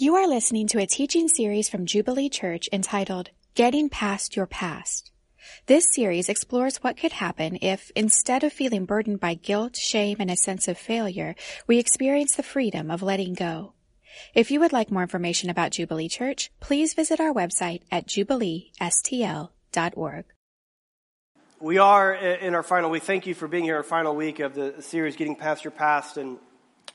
You are listening to a teaching series from Jubilee Church entitled Getting Past Your Past. This series explores what could happen if, instead of feeling burdened by guilt, shame, and a sense of failure, we experience the freedom of letting go. If you would like more information about Jubilee Church, please visit our website at jubileestl.org. We are in our final week. Thank you for being here, our final week of the series, Getting Past Your Past. And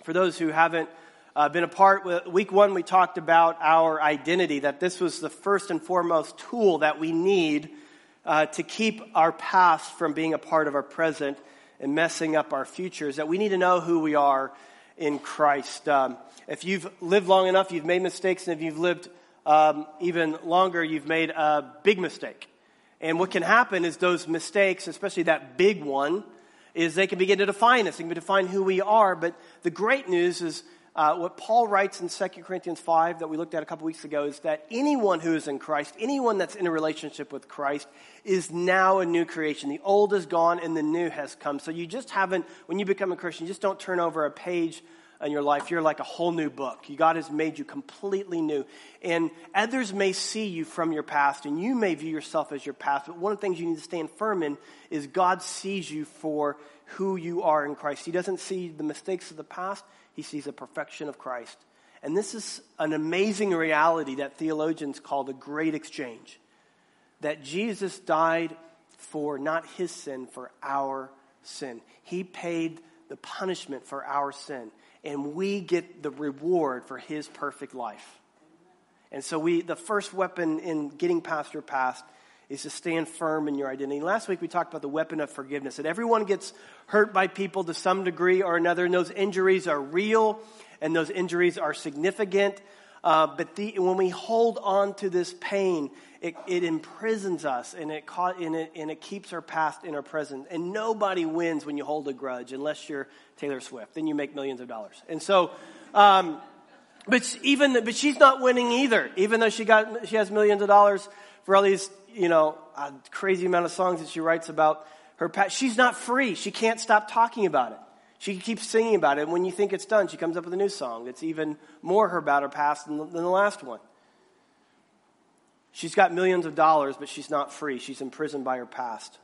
for those who haven't uh, been a part. Week one, we talked about our identity, that this was the first and foremost tool that we need uh, to keep our past from being a part of our present and messing up our futures, that we need to know who we are in Christ. Um, if you've lived long enough, you've made mistakes, and if you've lived um, even longer, you've made a big mistake. And what can happen is those mistakes, especially that big one, is they can begin to define us, they can define who we are. But the great news is uh, what Paul writes in 2 Corinthians 5 that we looked at a couple weeks ago is that anyone who is in Christ, anyone that's in a relationship with Christ, is now a new creation. The old is gone and the new has come. So you just haven't, when you become a Christian, you just don't turn over a page in your life. You're like a whole new book. God has made you completely new. And others may see you from your past and you may view yourself as your past. But one of the things you need to stand firm in is God sees you for who you are in Christ. He doesn't see the mistakes of the past he sees the perfection of Christ. And this is an amazing reality that theologians call the great exchange. That Jesus died for not his sin, for our sin. He paid the punishment for our sin. And we get the reward for his perfect life. And so we, the first weapon in getting past your past is to stand firm in your identity. Last week we talked about the weapon of forgiveness, that everyone gets hurt by people to some degree or another, and those injuries are real and those injuries are significant. Uh, but the, when we hold on to this pain, it, it imprisons us and it, caught, and, it, and it keeps our past in our present. And nobody wins when you hold a grudge unless you're Taylor Swift. Then you make millions of dollars. And so, um, but even but she's not winning either. Even though she got she has millions of dollars for all these you know, a crazy amount of songs that she writes about her past. She's not free. She can't stop talking about it. She keeps singing about it. And when you think it's done, she comes up with a new song that's even more her about her past than the, than the last one. She's got millions of dollars, but she's not free. She's imprisoned by her past.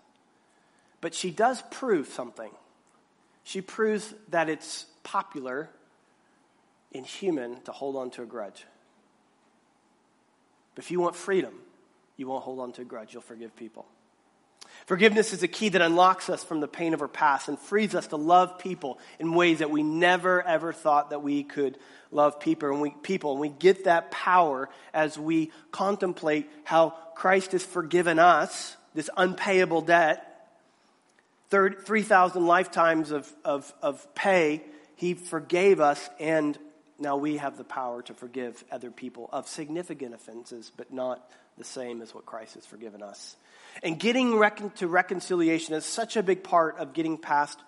But she does prove something. She proves that it's popular in human to hold on to a grudge. But if you want freedom, you won't hold on to a grudge. You'll forgive people. Forgiveness is a key that unlocks us from the pain of our past and frees us to love people in ways that we never ever thought that we could love people. And we, people, and we get that power as we contemplate how Christ has forgiven us this unpayable debt. 3,000 lifetimes of, of, of pay, He forgave us, and now we have the power to forgive other people of significant offenses, but not the same as what Christ has forgiven us. And getting recon- to reconciliation is such a big part of getting past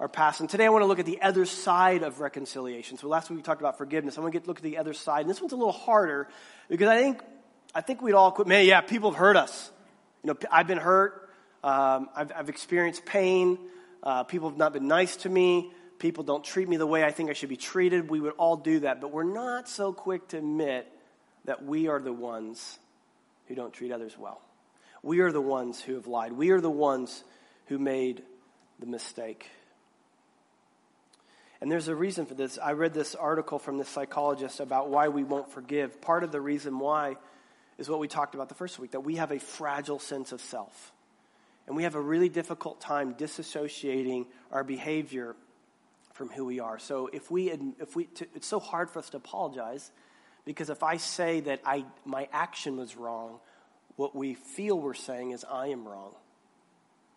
our past. And today I want to look at the other side of reconciliation. So last week we talked about forgiveness. I want to get look at the other side. And this one's a little harder because I think I think we'd all quit. Man, yeah, people have hurt us. You know, I've been hurt. Um, I've, I've, experienced pain. Uh, people have not been nice to me. People don't treat me the way I think I should be treated. We would all do that, but we're not so quick to admit that we are the ones who don't treat others well. We are the ones who have lied. We are the ones who made the mistake. And there's a reason for this. I read this article from this psychologist about why we won't forgive. Part of the reason why is what we talked about the first week that we have a fragile sense of self. And we have a really difficult time disassociating our behavior from who we are. So if we, if we, it's so hard for us to apologize because if I say that I, my action was wrong, what we feel we're saying is, I am wrong.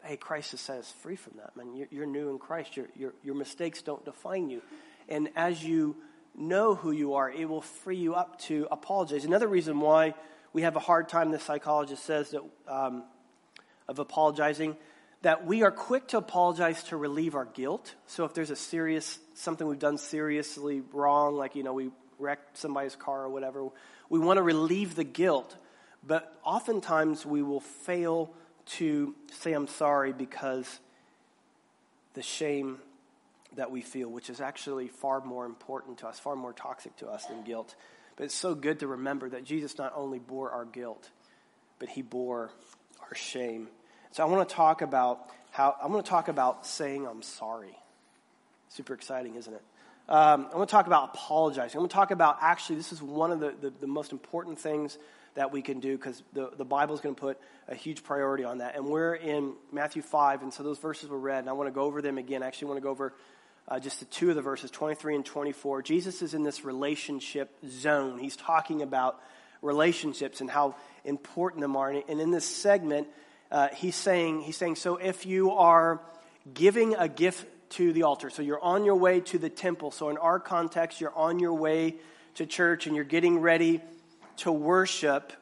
Hey, Christ has set us free from that, man. You're, you're new in Christ. Your, your, your mistakes don't define you. And as you know who you are, it will free you up to apologize. Another reason why we have a hard time, the psychologist says, that, um, of apologizing, that we are quick to apologize to relieve our guilt. So if there's a serious, something we've done seriously wrong, like, you know, we wrecked somebody's car or whatever. We want to relieve the guilt, but oftentimes we will fail to say, I'm sorry, because the shame that we feel, which is actually far more important to us, far more toxic to us than guilt. But it's so good to remember that Jesus not only bore our guilt, but he bore our shame. So I want to talk about how I want to talk about saying I'm sorry. Super exciting, isn't it? Um, I want to talk about apologizing. I want to talk about actually, this is one of the, the, the most important things that we can do because the, the Bible is going to put a huge priority on that. And we're in Matthew 5, and so those verses were read, and I want to go over them again. I actually want to go over uh, just the two of the verses, 23 and 24. Jesus is in this relationship zone. He's talking about relationships and how important them are. And in this segment, uh, he's saying, he's saying, so if you are giving a gift to the altar, so you're on your way to the temple. So in our context, you're on your way to church and you're getting ready to worship.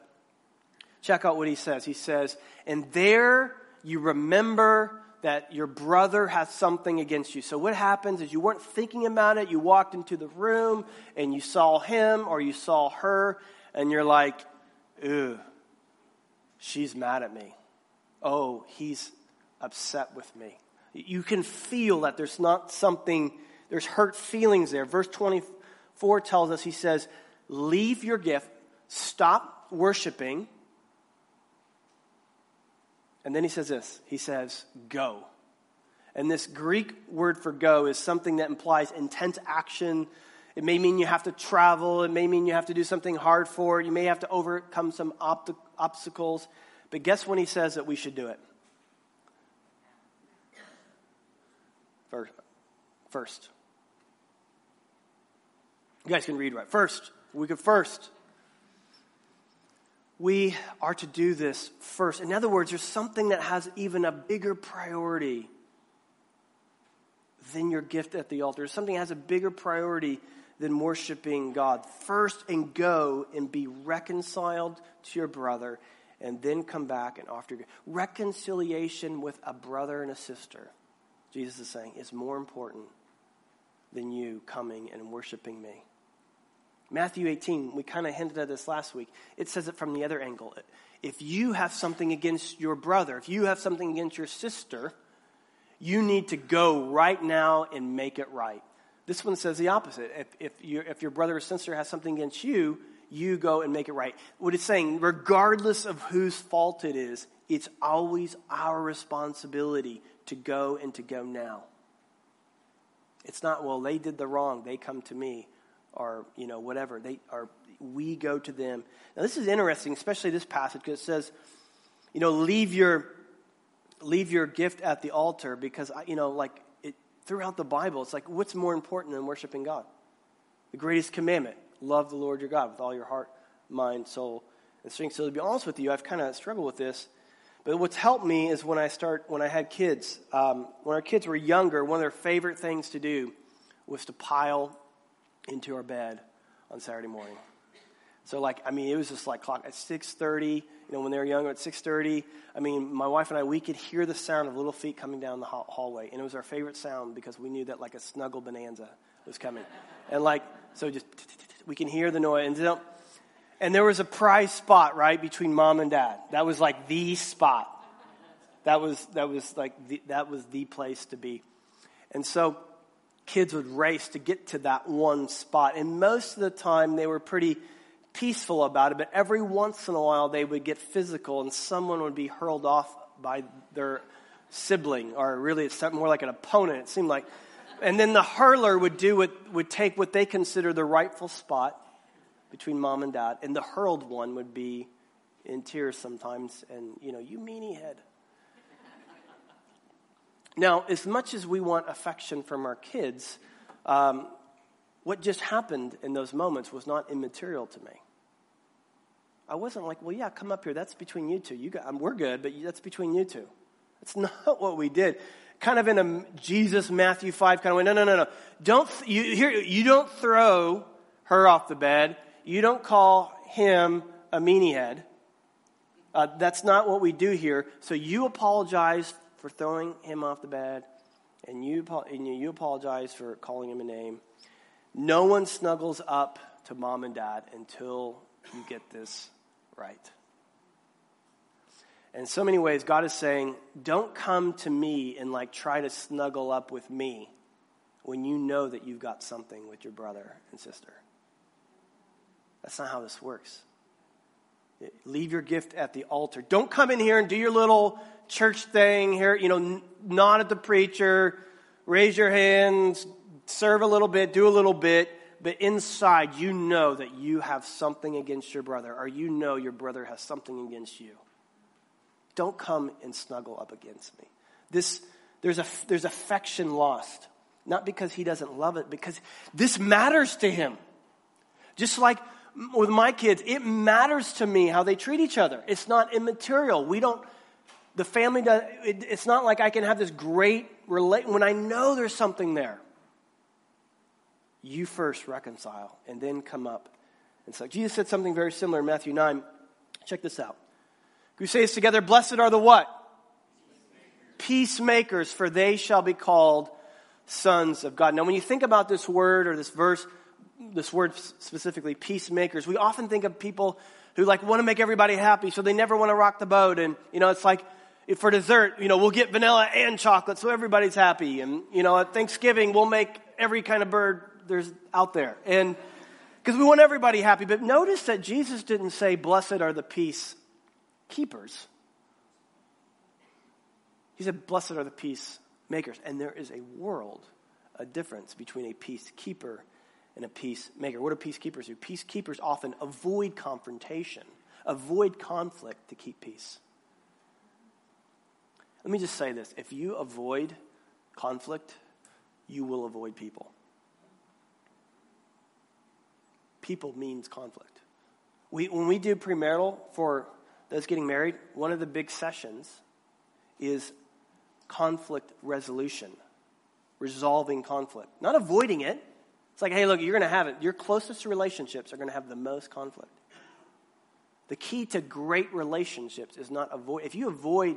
Check out what he says. He says, and there you remember that your brother has something against you. So what happens is you weren't thinking about it. You walked into the room and you saw him or you saw her and you're like, ooh, she's mad at me. Oh, he's upset with me. You can feel that there's not something, there's hurt feelings there. Verse 24 tells us, he says, leave your gift, stop worshiping, and then he says this he says, go. And this Greek word for go is something that implies intense action. It may mean you have to travel. It may mean you have to do something hard for it. You may have to overcome some obstacles. But guess when he says that we should do it? First. First. You guys can read right. First. We could first we are to do this first. In other words, there's something that has even a bigger priority than your gift at the altar. something that has a bigger priority than worshiping God. First and go and be reconciled to your brother and then come back and offer your reconciliation with a brother and a sister. Jesus is saying is more important than you coming and worshiping me. Matthew 18, we kind of hinted at this last week. It says it from the other angle. If you have something against your brother, if you have something against your sister, you need to go right now and make it right. This one says the opposite. If, if, if your brother or sister has something against you, you go and make it right. What it's saying, regardless of whose fault it is, it's always our responsibility to go and to go now. It's not, well, they did the wrong, they come to me or you know whatever. They are we go to them. Now this is interesting especially this passage because it says you know leave your leave your gift at the altar because you know like it, throughout the bible it's like what's more important than worshiping god? The greatest commandment love the lord your god with all your heart mind soul and strength. So to be honest with you i've kind of struggled with this but what's helped me is when i start when i had kids um, when our kids were younger one of their favorite things to do was to pile into our bed on Saturday morning. So like, I mean, it was just like clock at 6.30, you know, when they were younger at 6.30, I mean, my wife and I, we could hear the sound of little feet coming down the hallway. And it was our favorite sound because we knew that like a snuggle bonanza was coming. And like, so just, we can hear the noise. And, and there was a prize spot, right, between mom and dad. That was like the spot. That was, that was like, the, that was the place to be. And so kids would race to get to that one spot. And most of the time they were pretty peaceful about it, but every once in a while they would get physical and someone would be hurled off by their sibling, or really it's more like an opponent, it seemed like. And then the hurler would do what, would take what they consider the rightful spot between mom and dad, and the hurled one would be in tears sometimes, and you know, you meanie head. Now, as much as we want affection from our kids, um, what just happened in those moments was not immaterial to me. I wasn't like, well, yeah, come up here. That's between you two. You got, um, we're good, but that's between you two. That's not what we did. Kind of in a Jesus Matthew five kind of way. No, no, no, no. Don't th- you here? You don't throw her off the bed. You don't call him a meanie head. Uh, that's not what we do here. So you apologize for throwing him off the bed, and you, and you apologize for calling him a name. No one snuggles up to mom and dad until you get this right. In so many ways, God is saying, don't come to me and like try to snuggle up with me when you know that you've got something with your brother and sister. That's not how this works. Leave your gift at the altar. Don't come in here and do your little church thing here, you know, nod at the preacher, raise your hands, serve a little bit, do a little bit, but inside you know that you have something against your brother, or you know your brother has something against you. Don't come and snuggle up against me. This, there's, a, there's affection lost, not because he doesn't love it, because this matters to him. Just like with my kids, it matters to me how they treat each other. It's not immaterial. We don't, the family does, it, it's not like I can have this great relate when I know there's something there. You first reconcile and then come up. And so Jesus said something very similar in Matthew 9. Check this out. We say this together, blessed are the what? Peacemakers, for they shall be called sons of God. Now, when you think about this word or this verse, this word specifically, peacemakers, we often think of people who like want to make everybody happy, so they never want to rock the boat. And, you know, it's like, for dessert, you know, we'll get vanilla and chocolate so everybody's happy. And, you know, at Thanksgiving, we'll make every kind of bird there's out there. And because we want everybody happy. But notice that Jesus didn't say, blessed are the peace keepers. He said, blessed are the peacemakers. And there is a world, a difference between a peacekeeper and a peacemaker. What do peacekeepers do? Peacekeepers often avoid confrontation, avoid conflict to keep peace. Let me just say this if you avoid conflict, you will avoid people. People means conflict. We, when we do premarital for those getting married, one of the big sessions is conflict resolution, resolving conflict, not avoiding it. It's like, hey, look, you're going to have it. Your closest relationships are going to have the most conflict. The key to great relationships is not avoid. If you avoid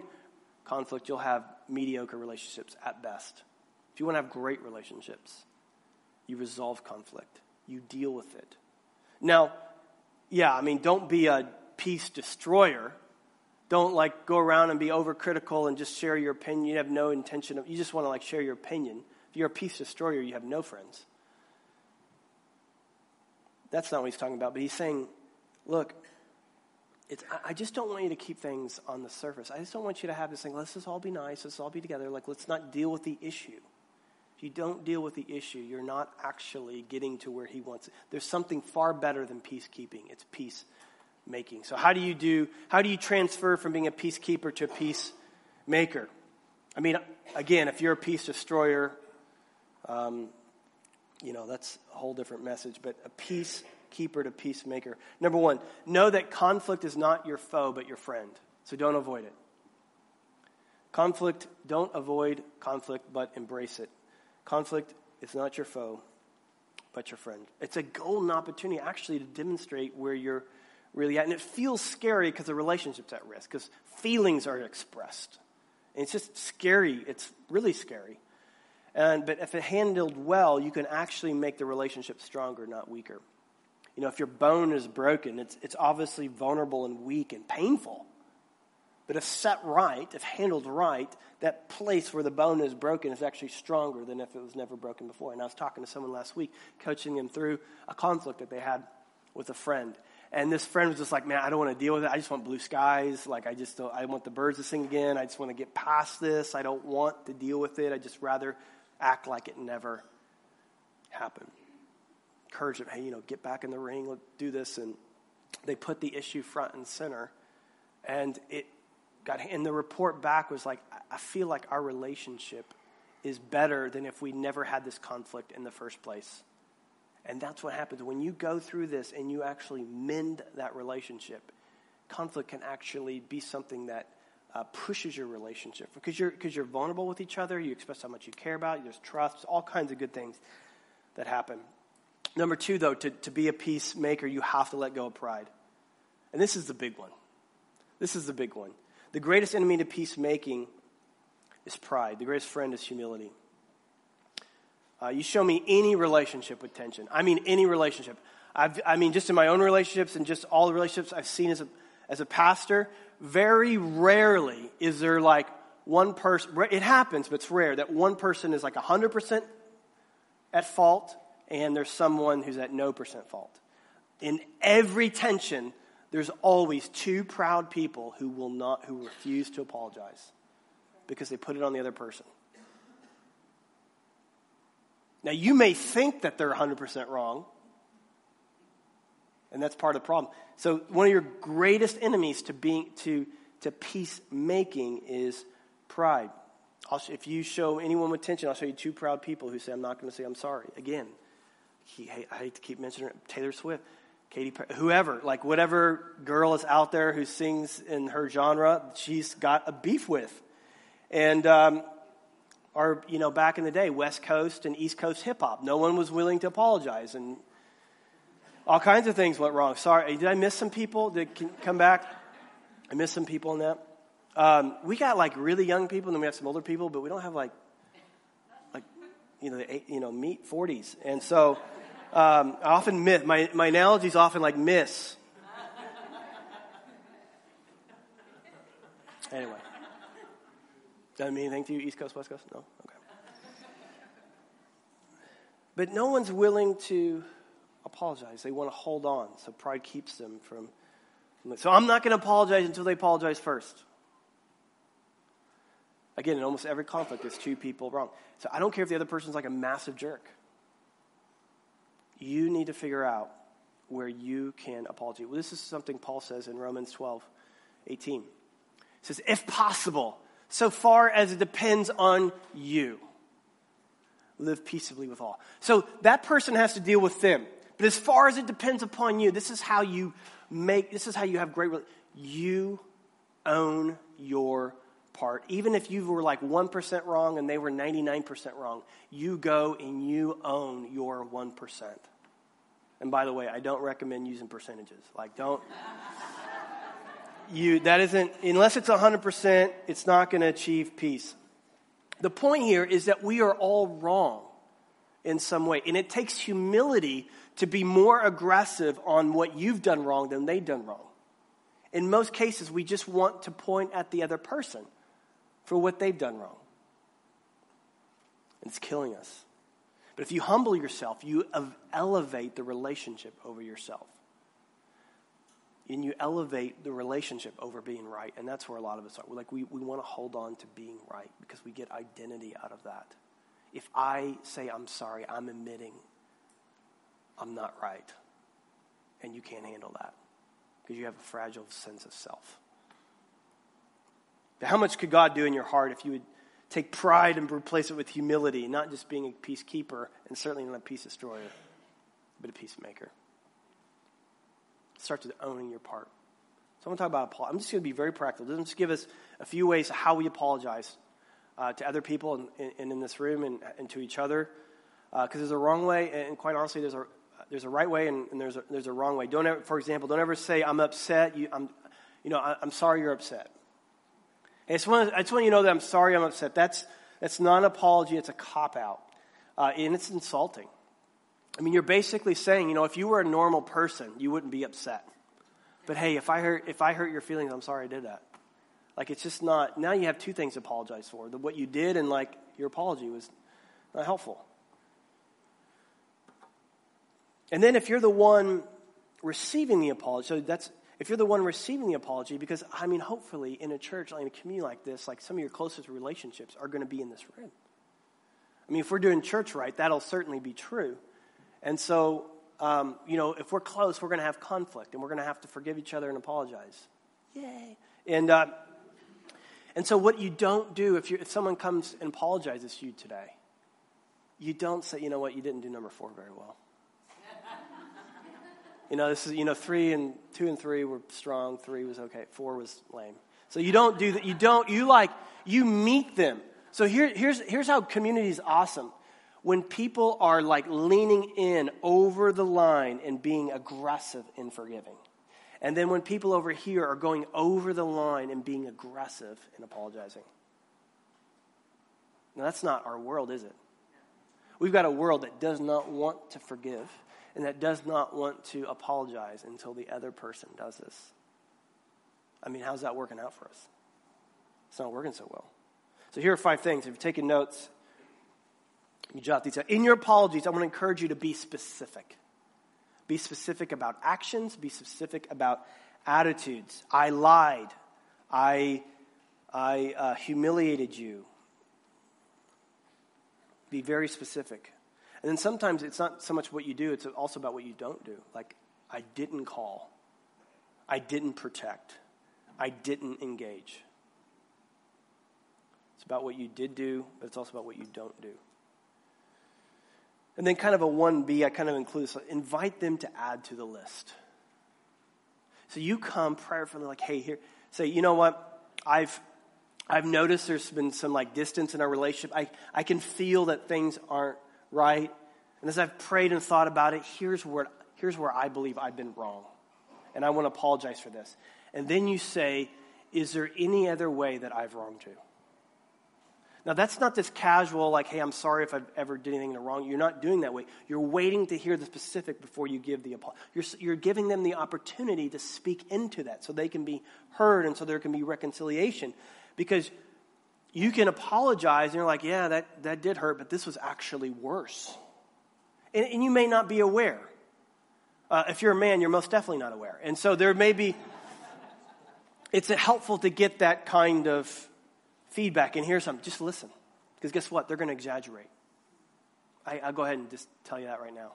conflict, you'll have mediocre relationships at best. If you want to have great relationships, you resolve conflict, you deal with it. Now, yeah, I mean, don't be a peace destroyer. Don't like go around and be overcritical and just share your opinion. You have no intention of, you just want to like share your opinion. If you're a peace destroyer, you have no friends. That's not what he's talking about, but he's saying, look, it's, I just don't want you to keep things on the surface. I just don't want you to have this thing, let's just all be nice, let's all be together. Like, let's not deal with the issue. If you don't deal with the issue, you're not actually getting to where he wants it. There's something far better than peacekeeping. It's peacemaking. So how do you do, how do you transfer from being a peacekeeper to a peacemaker? I mean, again, if you're a peace destroyer, um, you know, that's a whole different message, but a peace keeper to peacemaker. Number one, know that conflict is not your foe, but your friend. So don't avoid it. Conflict, don't avoid conflict, but embrace it. Conflict is not your foe, but your friend. It's a golden opportunity actually to demonstrate where you're really at. And it feels scary because the relationship's at risk, because feelings are expressed. And it's just scary. It's really scary. And, but if it handled well, you can actually make the relationship stronger, not weaker. You know, if your bone is broken, it's, it's obviously vulnerable and weak and painful. But if set right, if handled right, that place where the bone is broken is actually stronger than if it was never broken before. And I was talking to someone last week, coaching them through a conflict that they had with a friend. And this friend was just like, man, I don't want to deal with it. I just want blue skies. Like, I just don't, I want the birds to sing again. I just want to get past this. I don't want to deal with it. I just rather act like it never happened encourage them, hey, you know, get back in the ring, let's do this. And they put the issue front and center. And it got, and the report back was like, I feel like our relationship is better than if we never had this conflict in the first place. And that's what happens when you go through this and you actually mend that relationship. Conflict can actually be something that uh, pushes your relationship because you're because you're vulnerable with each other. You express how much you care about. There's trust. All kinds of good things that happen. Number two, though, to, to be a peacemaker, you have to let go of pride. And this is the big one. This is the big one. The greatest enemy to peacemaking is pride, the greatest friend is humility. Uh, you show me any relationship with tension. I mean, any relationship. I've, i mean, just in my own relationships and just all the relationships I've seen as a, as a pastor, very rarely is there like one person, it happens, but it's rare that one person is like 100% at fault and there's someone who's at no percent fault. in every tension, there's always two proud people who will not, who refuse to apologize because they put it on the other person. Now, you may think that they're 100% wrong, and that's part of the problem. So, one of your greatest enemies to being to to peacemaking is pride. I'll, if you show anyone with tension, I'll show you two proud people who say, "I'm not going to say I'm sorry." Again, he, I hate to keep mentioning it, Taylor Swift, Katy Perry, whoever, like whatever girl is out there who sings in her genre, she's got a beef with, and um, or you know, back in the day, West Coast and East Coast hip hop, no one was willing to apologize, and all kinds of things went wrong. Sorry, did I miss some people that can come back? I missed some people in that. Um, we got like really young people, and then we have some older people, but we don't have like, like, you know, the you know, meet forties. And so, um, I often miss my my analogy is often like miss. Anyway, does that mean anything to you, East Coast, West Coast? No, okay. But no one's willing to apologize. They want to hold on, so pride keeps them from so I'm not going to apologize until they apologize first. Again, in almost every conflict, there's two people wrong. So I don't care if the other person's like a massive jerk. You need to figure out where you can apologize. Well, this is something Paul says in Romans 12, 18. He says, if possible, so far as it depends on you, live peaceably with all. So that person has to deal with them. But as far as it depends upon you, this is how you make, this is how you have great, you own your part. Even if you were like 1% wrong and they were 99% wrong, you go and you own your 1%. And by the way, I don't recommend using percentages. Like, don't. You, that isn't, unless it's 100%, it's not going to achieve peace. The point here is that we are all wrong in some way. And it takes humility to be more aggressive on what you've done wrong than they've done wrong. In most cases, we just want to point at the other person for what they've done wrong. And It's killing us. But if you humble yourself, you elevate the relationship over yourself. And you elevate the relationship over being right. And that's where a lot of us are. We're like, we, we want to hold on to being right because we get identity out of that. If I say I'm sorry, I'm admitting I'm not right. And you can't handle that because you have a fragile sense of self. How much could God do in your heart if you would take pride and replace it with humility, not just being a peacekeeper and certainly not a peace destroyer, but a peacemaker? It starts with owning your part. So I want to talk about apology. I'm just going to be very practical. Just give us a few ways how we apologize uh, to other people and, in this room and, and to each other. Because uh, there's a wrong way, and quite honestly, there's a, there's a right way and, and, there's, a, there's a wrong way. Don't ever, for example, don't ever say, I'm upset. You, I'm, you know, I, am sorry you're upset. I just, want, I just want you to know that I'm sorry I'm upset. That's, that's not an apology, it's a cop out. Uh, and it's insulting. I mean, you're basically saying, you know, if you were a normal person, you wouldn't be upset. But hey, if I hurt, if I hurt your feelings, I'm sorry I did that. Like, it's just not, now you have two things to apologize for. The, what you did and, like, your apology was not helpful. And then if you're the one receiving the apology, so that's if you're the one receiving the apology, because I mean, hopefully in a church, like in a community like this, like some of your closest relationships are going to be in this room. I mean, if we're doing church right, that'll certainly be true. And so, um, you know, if we're close, we're going to have conflict, and we're going to have to forgive each other and apologize. Yay! And uh, and so, what you don't do if you if someone comes and apologizes to you today, you don't say, you know what, you didn't do number four very well. You know, this is, you know, three and two and three were strong, three was okay, four was lame. So you don't do that. You don't, you like, you meet them. So here, here's, here's how community is awesome. When people are like leaning in over the line and being aggressive in forgiving. And then when people over here are going over the line and being aggressive in apologizing. Now, that's not our world, is it? We've got a world that does not want to forgive and that does not want to apologize until the other person does this. I mean, how's that working out for us? It's not working so well. So here are five things. If you're taking notes, you jot these out. In your apologies, I want to encourage you to be specific. Be specific about actions, be specific about attitudes. I lied. I, I uh, humiliated you. Be very specific. And then sometimes it's not so much what you do, it's also about what you don't do. Like, I didn't call, I didn't protect, I didn't engage. It's about what you did do, but it's also about what you don't do. And then, kind of a 1B, I kind of include this invite them to add to the list. So you come prayerfully, like, hey, here, say, you know what? I've, I've noticed there's been some like distance in our relationship. I, I can feel that things aren't right. And as I've prayed and thought about it, here's where, here's where I believe I've been wrong. And I want to apologize for this. And then you say, is there any other way that I've wronged you? Now, that's not this casual, like, hey, I'm sorry if I've ever did anything wrong. You're not doing that way. You're waiting to hear the specific before you give the apology. You're, you're giving them the opportunity to speak into that so they can be heard and so there can be reconciliation. Because you can apologize and you're like, yeah, that, that did hurt, but this was actually worse. And, and you may not be aware. Uh, if you're a man, you're most definitely not aware. And so there may be, it's helpful to get that kind of feedback and hear something, just listen. Because guess what? They're going to exaggerate. I, will go ahead and just tell you that right now.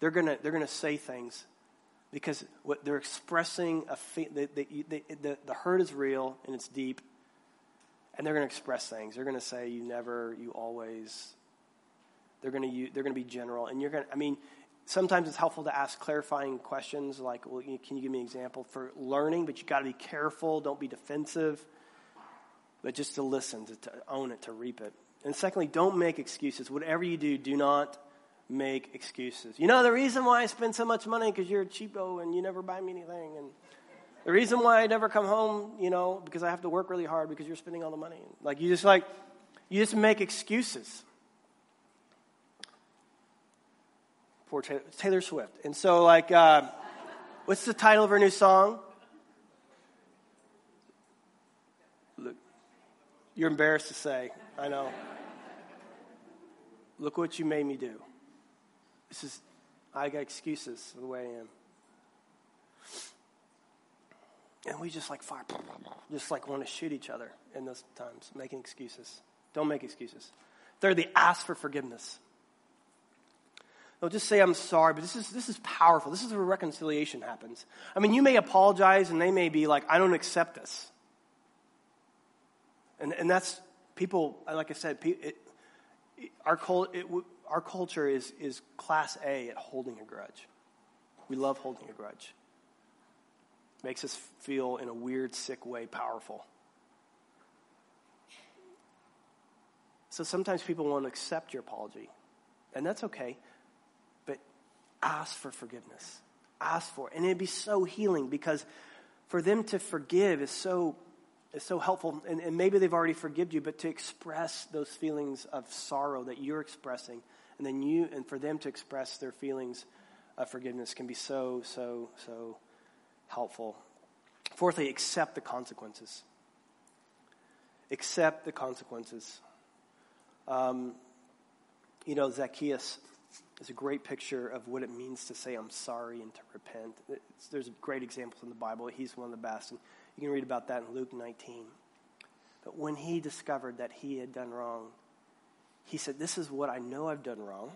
They're going to, they're to say things because what they're expressing, a fe- the, the, the, the hurt is real and it's deep. And they're going to express things. They're going to say, you never, you always. They're going to, they're going to be general. And you're going I mean, sometimes it's helpful to ask clarifying questions like, well, can you give me an example for learning? But you got to be careful. Don't be defensive but just to listen, to, to own it, to reap it. And secondly, don't make excuses. Whatever you do, do not make excuses. You know, the reason why I spend so much money because you're a cheapo and you never buy me anything. And the reason why I never come home, you know, because I have to work really hard because you're spending all the money. Like, you just like, you just make excuses. Poor Taylor, Swift. And so, like, uh, what's the title of her new song? Look, you're embarrassed to say. I know. Look what you made me do. This is, I got excuses for the way I am. And we just like fire, just like want to shoot each other in those times, making excuses. Don't make excuses. Thirdly, ask for forgiveness. Don't just say I'm sorry, but this is this is powerful. This is where reconciliation happens. I mean, you may apologize, and they may be like, "I don't accept this." And, and that's people, like I said, it, it, our, it, our culture is, is class A at holding a grudge. We love holding a grudge. Makes us feel, in a weird, sick way, powerful. So sometimes people won't accept your apology, and that's okay. But ask for forgiveness. Ask for it. And it'd be so healing because for them to forgive is so is so helpful. And, and maybe they've already forgiven you, but to express those feelings of sorrow that you're expressing, and then you, and for them to express their feelings of forgiveness can be so, so, so helpful. Fourthly, accept the consequences. Accept the consequences. Um, you know, Zacchaeus is a great picture of what it means to say, I'm sorry, and to repent. It's, there's great examples in the Bible. He's one of the best. And you can read about that in Luke 19. But when he discovered that he had done wrong, he said, This is what I know I've done wrong,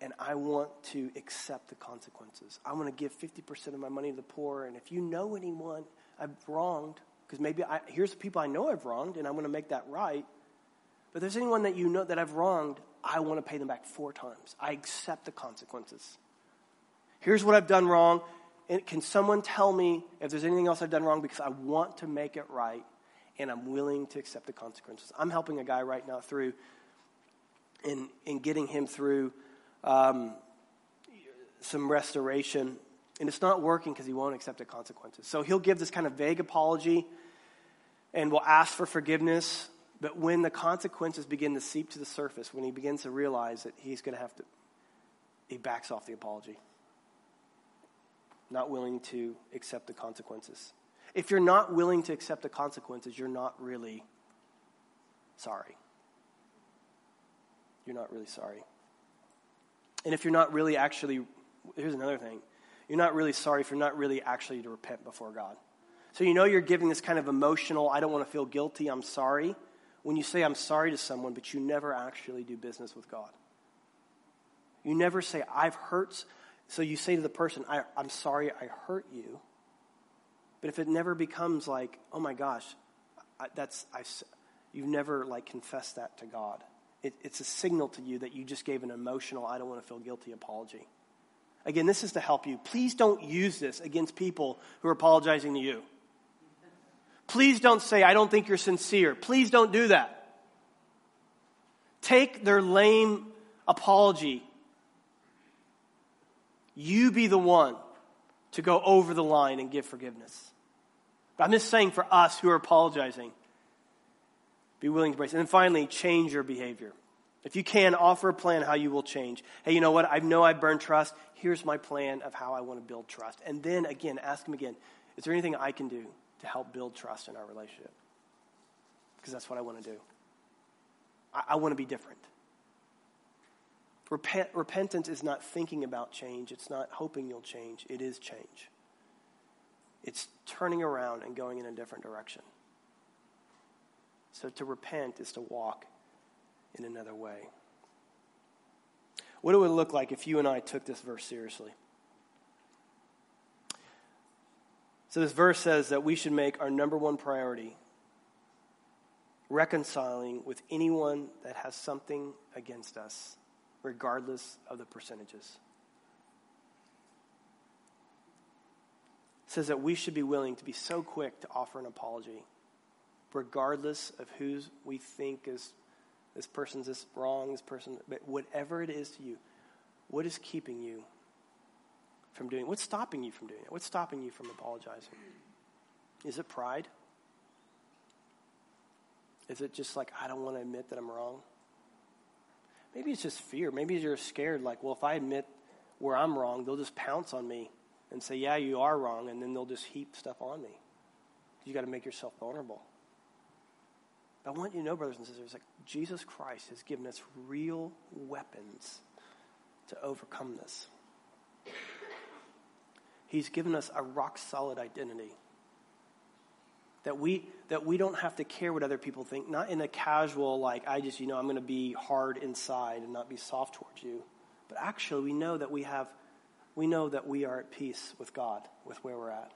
and I want to accept the consequences. I want to give 50% of my money to the poor, and if you know anyone I've wronged, because maybe I, here's the people I know I've wronged, and I want to make that right. But if there's anyone that you know that I've wronged, I want to pay them back four times. I accept the consequences. Here's what I've done wrong can someone tell me if there's anything else I've done wrong because I want to make it right and I'm willing to accept the consequences? I'm helping a guy right now through in, in getting him through um, some restoration. And it's not working because he won't accept the consequences. So he'll give this kind of vague apology and will ask for forgiveness. But when the consequences begin to seep to the surface, when he begins to realize that he's going to have to, he backs off the apology not willing to accept the consequences. If you're not willing to accept the consequences, you're not really sorry. You're not really sorry. And if you're not really actually here's another thing you're not really sorry if you're not really actually to repent before God. So you know you're giving this kind of emotional, I don't want to feel guilty, I'm sorry, when you say I'm sorry to someone, but you never actually do business with God. You never say, I've hurt. So you say to the person, I, am sorry I hurt you. But if it never becomes like, oh my gosh, I, that's, I, you've never like confessed that to God. It, it's a signal to you that you just gave an emotional, I don't want to feel guilty apology. Again, this is to help you. Please don't use this against people who are apologizing to you. Please don't say, I don't think you're sincere. Please don't do that. Take their lame apology. You be the one to go over the line and give forgiveness. But I'm just saying for us who are apologizing, be willing to embrace. And then finally, change your behavior. If you can, offer a plan how you will change. Hey, you know what? I know I've burned trust. Here's my plan of how I want to build trust. And then again, ask him again, is there anything I can do to help build trust in our relationship. Because that's what I want to do. I, I want to be different. Repent, repentance is not thinking about change, it's not hoping you'll change, it is change. It's turning around and going in a different direction. So to repent is to walk in another way. What it would look like if you and I took this verse seriously? So, this verse says that we should make our number one priority reconciling with anyone that has something against us, regardless of the percentages. Says that we should be willing to be so quick to offer an apology, regardless of who we think is this person's this wrong, this person, but whatever it is to you, what is keeping you from doing? it? What's stopping you from doing it? What's stopping you from apologizing? Is it pride? Is it just like, I don't want to admit that I'm wrong? Maybe it's just fear. Maybe you're scared, like, well, if I admit where I'm wrong, they'll just pounce on me and say, yeah, you are wrong, and then they'll just heap stuff on me. You got to make yourself vulnerable. I want you to know, brothers and sisters, like Jesus Christ has given us real weapons to overcome this. He's given us a rock solid identity. That we, that we don't have to care what other people think, not in a casual, like, I just, you know, I'm going to be hard inside and not be soft towards you. But actually, we know that we have, we know that we are at peace with God, with where we're at.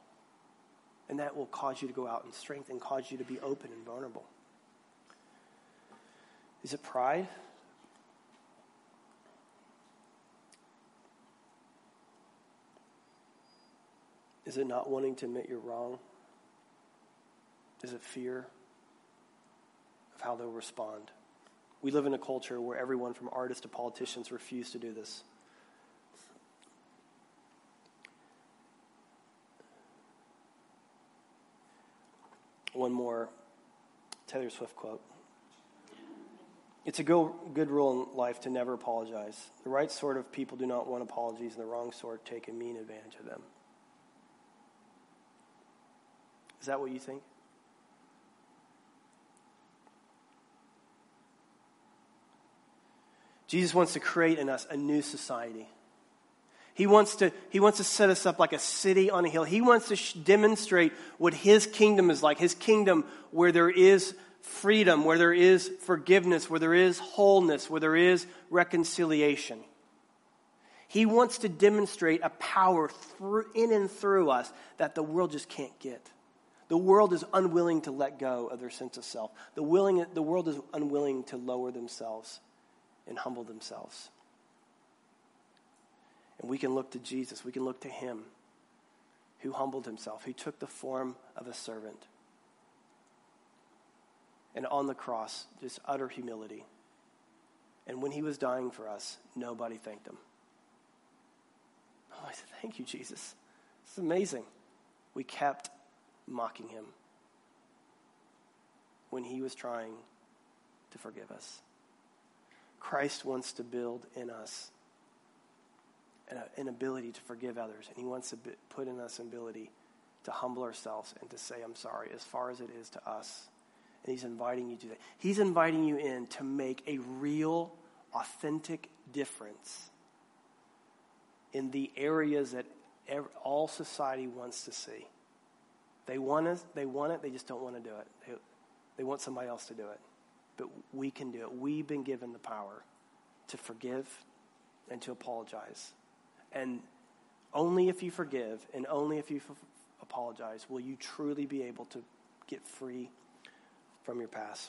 And that will cause you to go out in strength and cause you to be open and vulnerable. Is it pride? Is it not wanting to admit you're wrong? Is it fear of how they'll respond? We live in a culture where everyone from artists to politicians refuse to do this. One more Taylor Swift quote. It's a good, good rule in life to never apologize. The right sort of people do not want apologies, and the wrong sort take a mean advantage of them. Is that what you think? Jesus wants to create in us a new society. He wants to, he wants to set us up like a city on a hill. He wants to sh- demonstrate what his kingdom is like. His kingdom where there is freedom, where there is forgiveness, where there is wholeness, where there is reconciliation. He wants to demonstrate a power through, in and through us that the world just can't get. The world is unwilling to let go of their sense of self. The, willing, the world is unwilling to lower themselves and humble themselves. And we can look to Jesus. We can look to him who humbled himself, who took the form of a servant. And on the cross, just utter humility. And when he was dying for us, nobody thanked him. Oh, I said, Thank you, Jesus. It's amazing. We kept mocking him when he was trying to forgive us. Christ wants to build in us an, ability to forgive others, and he wants to put in us an ability to humble ourselves and to say, I'm sorry, as far as it is to us. And he's inviting you to that. He's inviting you in to make a real, authentic difference in the areas that ev- all society wants to see. They want it, they want it, they just don't want to do it. They, they want somebody else to do it. But we can do it. We've been given the power to forgive and to apologize. And only if you forgive and only if you f- apologize will you truly be able to get free from your past.